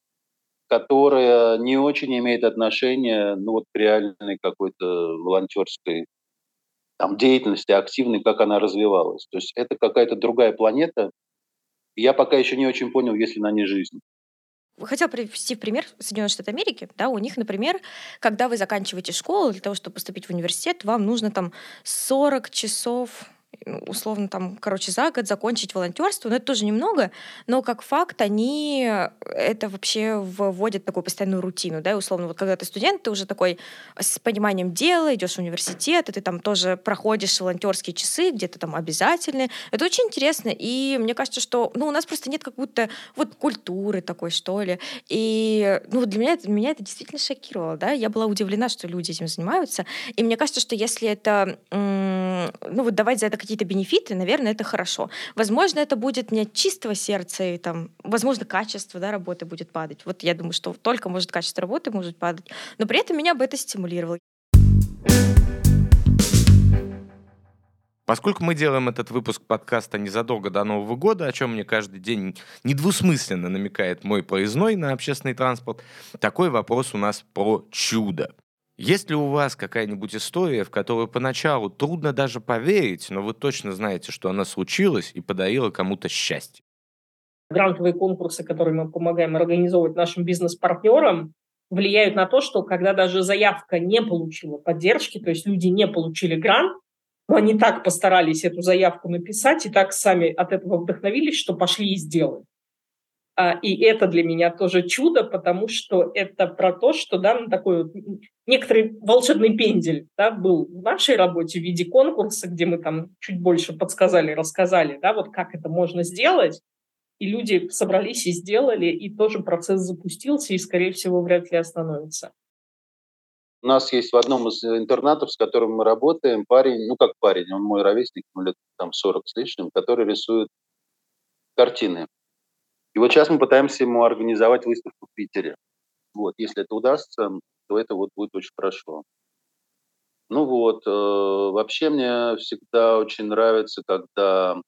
которая не очень имеет отношения ну, вот, к реальной какой-то волонтерской там, деятельности, активной, как она развивалась. То есть это какая-то другая планета. Я пока еще не очень понял, есть ли на ней жизнь. Хотел привести в пример Соединенных Штатов Америки. Да, у них, например, когда вы заканчиваете школу, для того, чтобы поступить в университет, вам нужно там 40 часов условно там, короче, за год закончить волонтерство, но это тоже немного, но как факт они это вообще вводят такую постоянную рутину, да, и условно, вот когда ты студент, ты уже такой с пониманием дела, идешь в университет, и ты там тоже проходишь волонтерские часы, где-то там обязательные. Это очень интересно, и мне кажется, что, ну, у нас просто нет как будто вот культуры такой, что ли, и, ну, для меня, это, меня это действительно шокировало, да, я была удивлена, что люди этим занимаются, и мне кажется, что если это, ну, вот давать за это какие-то бенефиты, наверное, это хорошо. Возможно, это будет не от чистого сердца, и там, возможно, качество да, работы будет падать. Вот я думаю, что только может качество работы может падать. Но при этом меня бы это стимулировало. Поскольку мы делаем этот выпуск подкаста незадолго до Нового года, о чем мне каждый день недвусмысленно намекает мой проездной на общественный транспорт, такой вопрос у нас про чудо. Есть ли у вас какая-нибудь история, в которую поначалу трудно даже поверить, но вы точно знаете, что она случилась и подарила кому-то счастье? Грантовые конкурсы, которые мы помогаем организовывать нашим бизнес-партнерам, влияют на то, что когда даже заявка не получила поддержки, то есть люди не получили грант, но они так постарались эту заявку написать и так сами от этого вдохновились, что пошли и сделали. А, и это для меня тоже чудо, потому что это про то, что да, ну, такой вот некоторый волшебный пендель да, был в нашей работе в виде конкурса, где мы там чуть больше подсказали, рассказали, да, вот как это можно сделать. И люди собрались и сделали, и тоже процесс запустился, и, скорее всего, вряд ли остановится. У нас есть в одном из интернатов, с которым мы работаем, парень, ну как парень, он мой ровесник, ему лет там 40 с лишним, который рисует картины. И вот сейчас мы пытаемся ему организовать выставку в Питере. Вот, если это удастся, то это вот будет очень хорошо. Ну вот, э, вообще мне всегда очень нравится, когда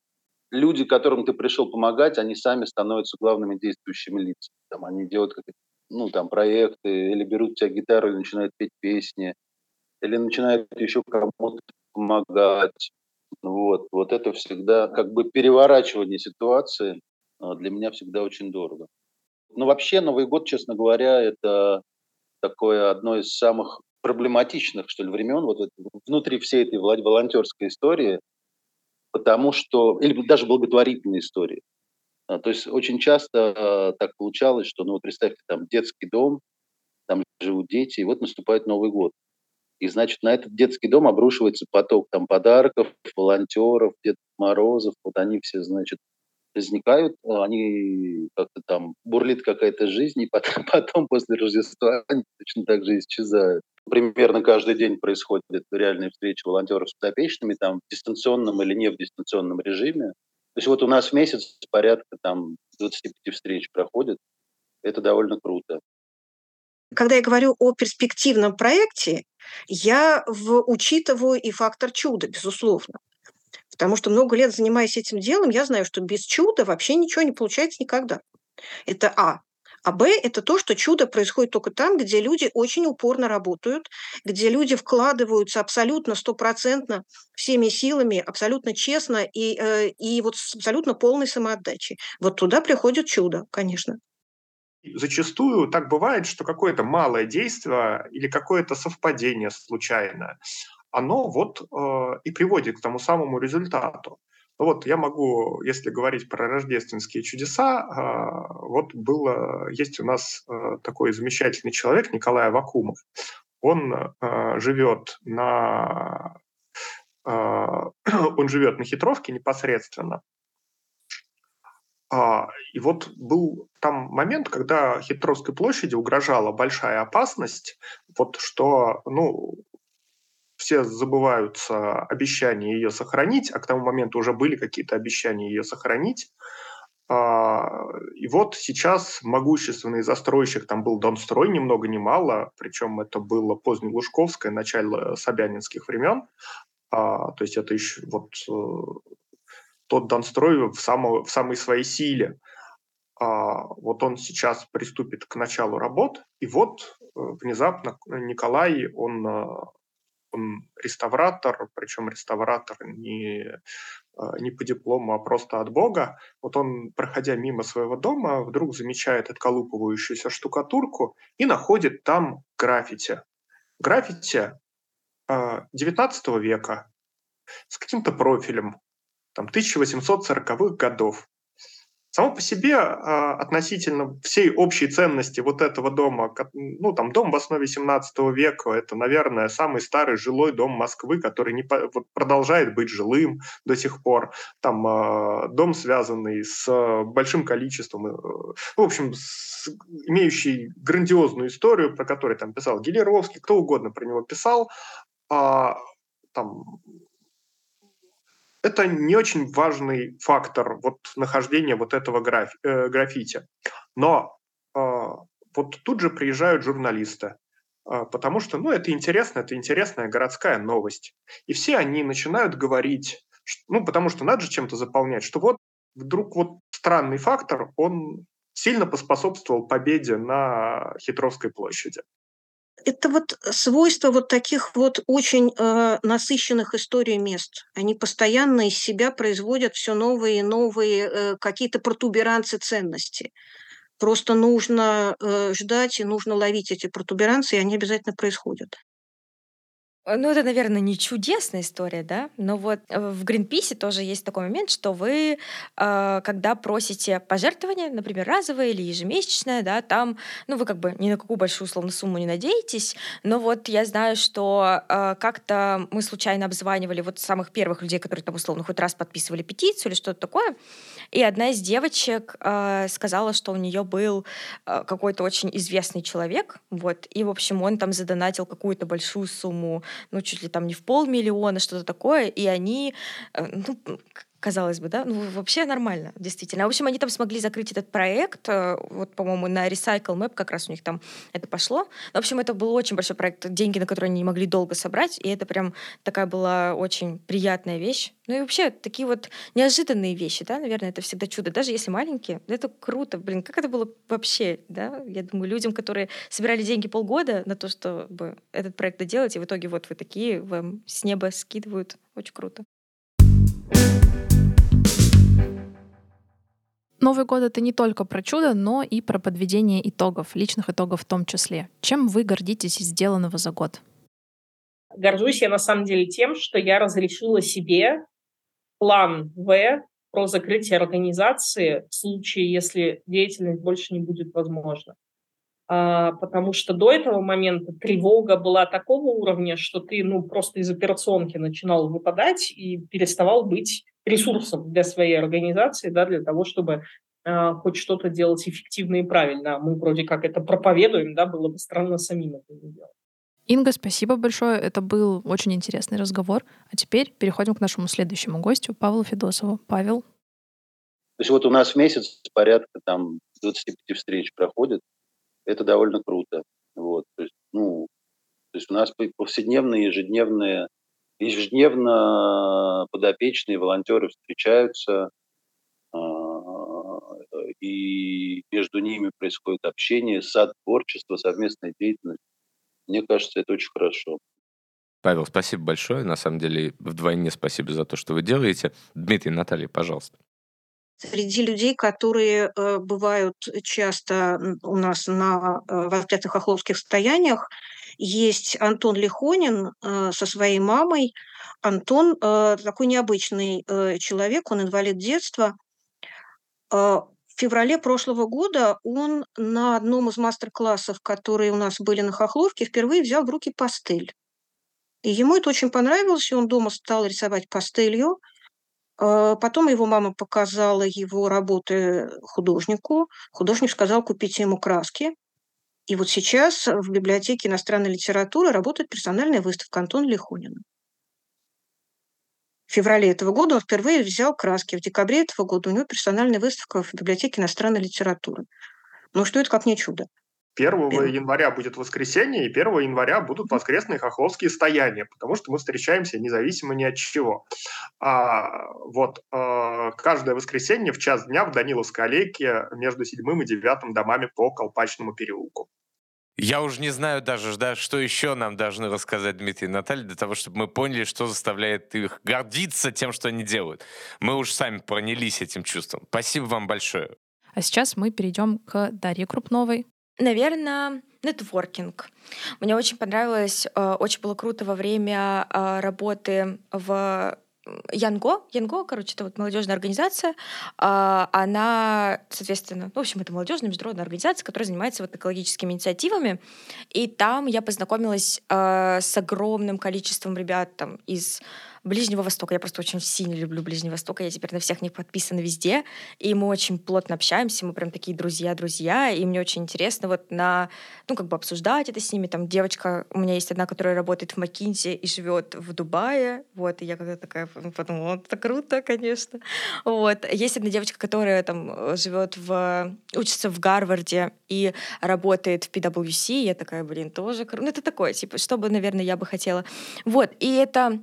люди, которым ты пришел помогать, они сами становятся главными действующими лицами. Там, они делают какие-то ну, там, проекты, или берут у тебя гитару и начинают петь песни, или начинают еще кому-то помогать. Вот, вот это всегда как бы переворачивание ситуации для меня всегда очень дорого. Но вообще Новый год, честно говоря, это такое одно из самых проблематичных, что ли, времен вот внутри всей этой волонтерской истории, потому что, или даже благотворительной истории. А, то есть очень часто а, так получалось, что, ну вот представьте, там детский дом, там живут дети, и вот наступает Новый год. И, значит, на этот детский дом обрушивается поток там подарков, волонтеров, Дед Морозов, вот они все, значит, возникают, а, они как-то там бурлит какая-то жизнь, и потом, потом после Рождества они точно так же исчезают. Примерно каждый день происходит реальные встречи волонтеров с подопечными, там в дистанционном или не в дистанционном режиме. То есть вот у нас в месяц порядка там 25 встреч проходит. Это довольно круто. Когда я говорю о перспективном проекте, я учитываю и фактор чуда, безусловно. Потому что много лет занимаясь этим делом, я знаю, что без чуда вообще ничего не получается никогда. Это А. А Б – это то, что чудо происходит только там, где люди очень упорно работают, где люди вкладываются абсолютно стопроцентно всеми силами, абсолютно честно и, э, и вот с абсолютно полной самоотдачей. Вот туда приходит чудо, конечно. Зачастую так бывает, что какое-то малое действие или какое-то совпадение случайное, оно вот э, и приводит к тому самому результату. Вот я могу, если говорить про рождественские чудеса, э, вот было, есть у нас э, такой замечательный человек Николай Вакумов. Он э, живет на э, он живет на Хитровке непосредственно. А, и вот был там момент, когда Хитровской площади угрожала большая опасность, вот что, ну, все забываются обещания ее сохранить, а к тому моменту уже были какие-то обещания ее сохранить. А, и вот сейчас могущественный застройщик, там был Донстрой ни много ни мало, причем это было позднелужковское, начало собянинских времен, а, то есть это еще вот э, тот Донстрой в, само, в самой своей силе. А, вот он сейчас приступит к началу работ, и вот э, внезапно Николай, он э, он реставратор, причем реставратор не, а, не по диплому, а просто от Бога. Вот он, проходя мимо своего дома, вдруг замечает отколупывающуюся штукатурку и находит там граффити. Граффити 19 а, века с каким-то профилем, там, 1840-х годов. Само по себе а, относительно всей общей ценности вот этого дома, ну, там, дом в основе 17 века, это, наверное, самый старый жилой дом Москвы, который не, продолжает быть жилым до сих пор. Там а, дом, связанный с большим количеством, э, в общем, с, имеющий грандиозную историю, про которую там писал Гелеровский, кто угодно про него писал, а, там это не очень важный фактор вот нахождения вот этого граф, э, граффити. Но э, вот тут же приезжают журналисты, э, потому что, ну, это интересно, это интересная городская новость. И все они начинают говорить, ну, потому что надо же чем-то заполнять, что вот вдруг вот странный фактор, он сильно поспособствовал победе на Хитровской площади. Это вот свойство вот таких вот очень э, насыщенных историй мест. Они постоянно из себя производят все новые и новые э, какие-то протуберанцы ценности. Просто нужно э, ждать и нужно ловить эти протуберанцы, и они обязательно происходят. Э, ну, это, наверное, не чудесная история, да, но вот э, в Гринписе тоже есть такой момент, что вы, э, когда просите пожертвования, например, разовое или ежемесячное, да, там, ну, вы как бы ни на какую большую условную сумму не надеетесь, но вот я знаю, что как-то мы случайно обзванивали вот самых первых людей, которые там условно хоть раз подписывали петицию или что-то такое, и одна из девочек сказала, что у нее был какой-то очень известный человек, вот, и, в общем, он там задонатил какую-то большую сумму ну, чуть ли там не в полмиллиона, что-то такое, и они, э, ну, казалось бы, да, ну, вообще нормально, действительно. В общем, они там смогли закрыть этот проект, э, вот, по-моему, на Recycle Map как раз у них там это пошло. В общем, это был очень большой проект, деньги на которые они не могли долго собрать, и это прям такая была очень приятная вещь. Ну и вообще, такие вот неожиданные вещи, да, наверное, это всегда чудо. Даже если маленькие, это круто. Блин, как это было вообще, да? Я думаю, людям, которые собирали деньги полгода на то, чтобы этот проект доделать, и в итоге вот вы такие, вам с неба скидывают. Очень круто. Новый год — это не только про чудо, но и про подведение итогов, личных итогов в том числе. Чем вы гордитесь из сделанного за год? Горжусь я на самом деле тем, что я разрешила себе план В про закрытие организации в случае, если деятельность больше не будет возможна. А, потому что до этого момента тревога была такого уровня, что ты ну, просто из операционки начинал выпадать и переставал быть ресурсом для своей организации, да, для того, чтобы э, хоть что-то делать эффективно и правильно. Мы вроде как это проповедуем, да, было бы странно самим это не делать. Инга, спасибо большое. Это был очень интересный разговор. А теперь переходим к нашему следующему гостю, Павлу Федосову. Павел. То есть вот у нас в месяц порядка там 25 встреч проходит. Это довольно круто. Вот. То есть, ну, то есть у нас повседневные, ежедневные Ежедневно подопечные волонтеры встречаются, а, и между ними происходит общение, сад творчества, совместная деятельность. Мне кажется, это очень хорошо. Павел, спасибо большое. На самом деле, вдвойне спасибо за то, что вы делаете. Дмитрий, Наталья, пожалуйста. Среди людей, которые э, бывают часто у нас на э, воспятых охловских состояниях, есть Антон Лихонин э, со своей мамой. Антон э, такой необычный человек, он инвалид детства. В феврале прошлого года он на одном из мастер-классов, которые у нас были на Хохловке, впервые взял в руки пастель. И ему это очень понравилось, и он дома стал рисовать пастелью – а, потом его мама показала его работы художнику. Художник сказал купить ему краски. И вот сейчас в библиотеке иностранной литературы работает персональная выставка Антона Лихонина. В феврале этого года он впервые взял краски. В декабре этого года у него персональная выставка в библиотеке иностранной литературы. Ну что это как не чудо? 1 января будет воскресенье, и 1 января будут воскресные хохловские стояния, потому что мы встречаемся независимо ни от чего. А, вот, а, каждое воскресенье в час дня в Даниловской аллейке между седьмым и девятым домами по Колпачному переулку. Я уже не знаю даже, да, что еще нам должны рассказать Дмитрий и Наталья для того, чтобы мы поняли, что заставляет их гордиться тем, что они делают. Мы уж сами пронялись этим чувством. Спасибо вам большое. А сейчас мы перейдем к Дарье Крупновой. Наверное, нетворкинг. Мне очень понравилось, э, очень было круто во время э, работы в Янго, Янго, короче, это вот молодежная организация, а, она, соответственно, ну, в общем, это молодежная международная организация, которая занимается вот экологическими инициативами, и там я познакомилась э, с огромным количеством ребят там из Ближнего Востока. Я просто очень сильно люблю Ближний Восток, я теперь на всех них подписана везде, и мы очень плотно общаемся, мы прям такие друзья-друзья, и мне очень интересно вот на, ну, как бы обсуждать это с ними. Там девочка, у меня есть одна, которая работает в Макинзе и живет в Дубае, вот, и я когда такая подумала, вот, это круто, конечно. Вот. Есть одна девочка, которая там живет в, учится в Гарварде и работает в PwC, я такая, блин, тоже круто. Ну, это такое, типа, что бы, наверное, я бы хотела. Вот, и это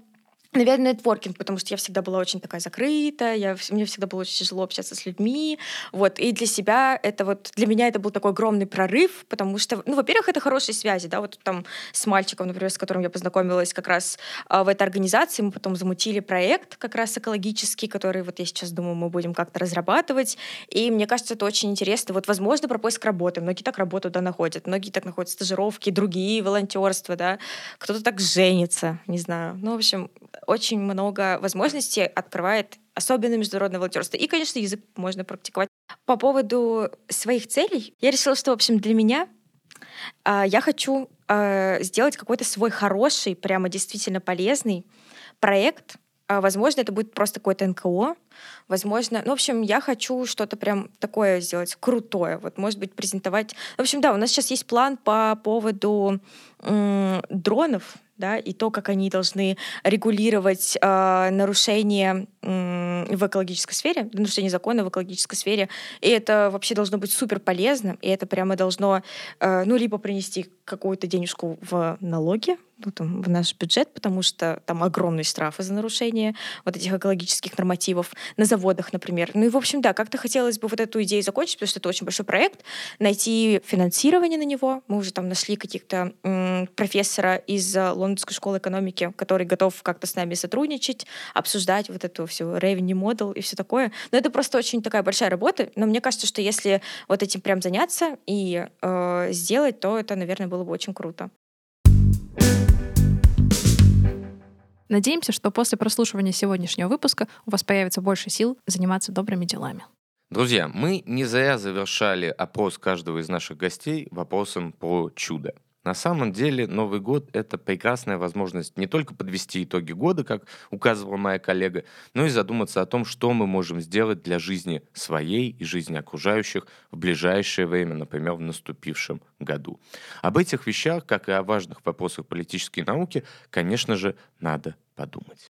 Наверное, нетворкинг, потому что я всегда была очень такая закрытая, мне всегда было очень тяжело общаться с людьми, вот, и для себя это вот, для меня это был такой огромный прорыв, потому что, ну, во-первых, это хорошие связи, да, вот там с мальчиком, например, с которым я познакомилась как раз а, в этой организации, мы потом замутили проект как раз экологический, который вот я сейчас думаю, мы будем как-то разрабатывать, и мне кажется, это очень интересно, вот, возможно, про поиск работы, многие так работу, да, находят, многие так находят стажировки, другие волонтерства, да, кто-то так женится, не знаю, ну, в общем, очень много возможностей открывает особенно международное волонтерство. И, конечно, язык можно практиковать. По поводу своих целей, я решила, что, в общем, для меня э, я хочу э, сделать какой-то свой хороший, прямо действительно полезный проект. Э, возможно, это будет просто какое-то НКО. Возможно, ну, в общем, я хочу что-то прям такое сделать крутое. Вот, может быть, презентовать. В общем, да, у нас сейчас есть план по поводу м- дронов да, и то, как они должны регулировать э, нарушения э, в экологической сфере, нарушение закона в экологической сфере. И это вообще должно быть супер полезно, и это прямо должно, э, ну, либо принести какую-то денежку в налоги, ну, там, в наш бюджет, потому что там огромные штрафы за нарушение вот этих экологических нормативов на заводах, например. Ну и, в общем, да, как-то хотелось бы вот эту идею закончить, потому что это очень большой проект, найти финансирование на него. Мы уже там нашли каких-то профессора из Лондонской школы экономики, который готов как-то с нами сотрудничать, обсуждать вот эту всю revenue model и все такое. Но это просто очень такая большая работа. Но мне кажется, что если вот этим прям заняться и э, сделать, то это, наверное, было бы очень круто. Надеемся, что после прослушивания сегодняшнего выпуска у вас появится больше сил заниматься добрыми делами. Друзья, мы не зря завершали опрос каждого из наших гостей вопросом про чудо. На самом деле Новый год — это прекрасная возможность не только подвести итоги года, как указывала моя коллега, но и задуматься о том, что мы можем сделать для жизни своей и жизни окружающих в ближайшее время, например, в наступившем году. Об этих вещах, как и о важных вопросах политической науки, конечно же, надо подумать.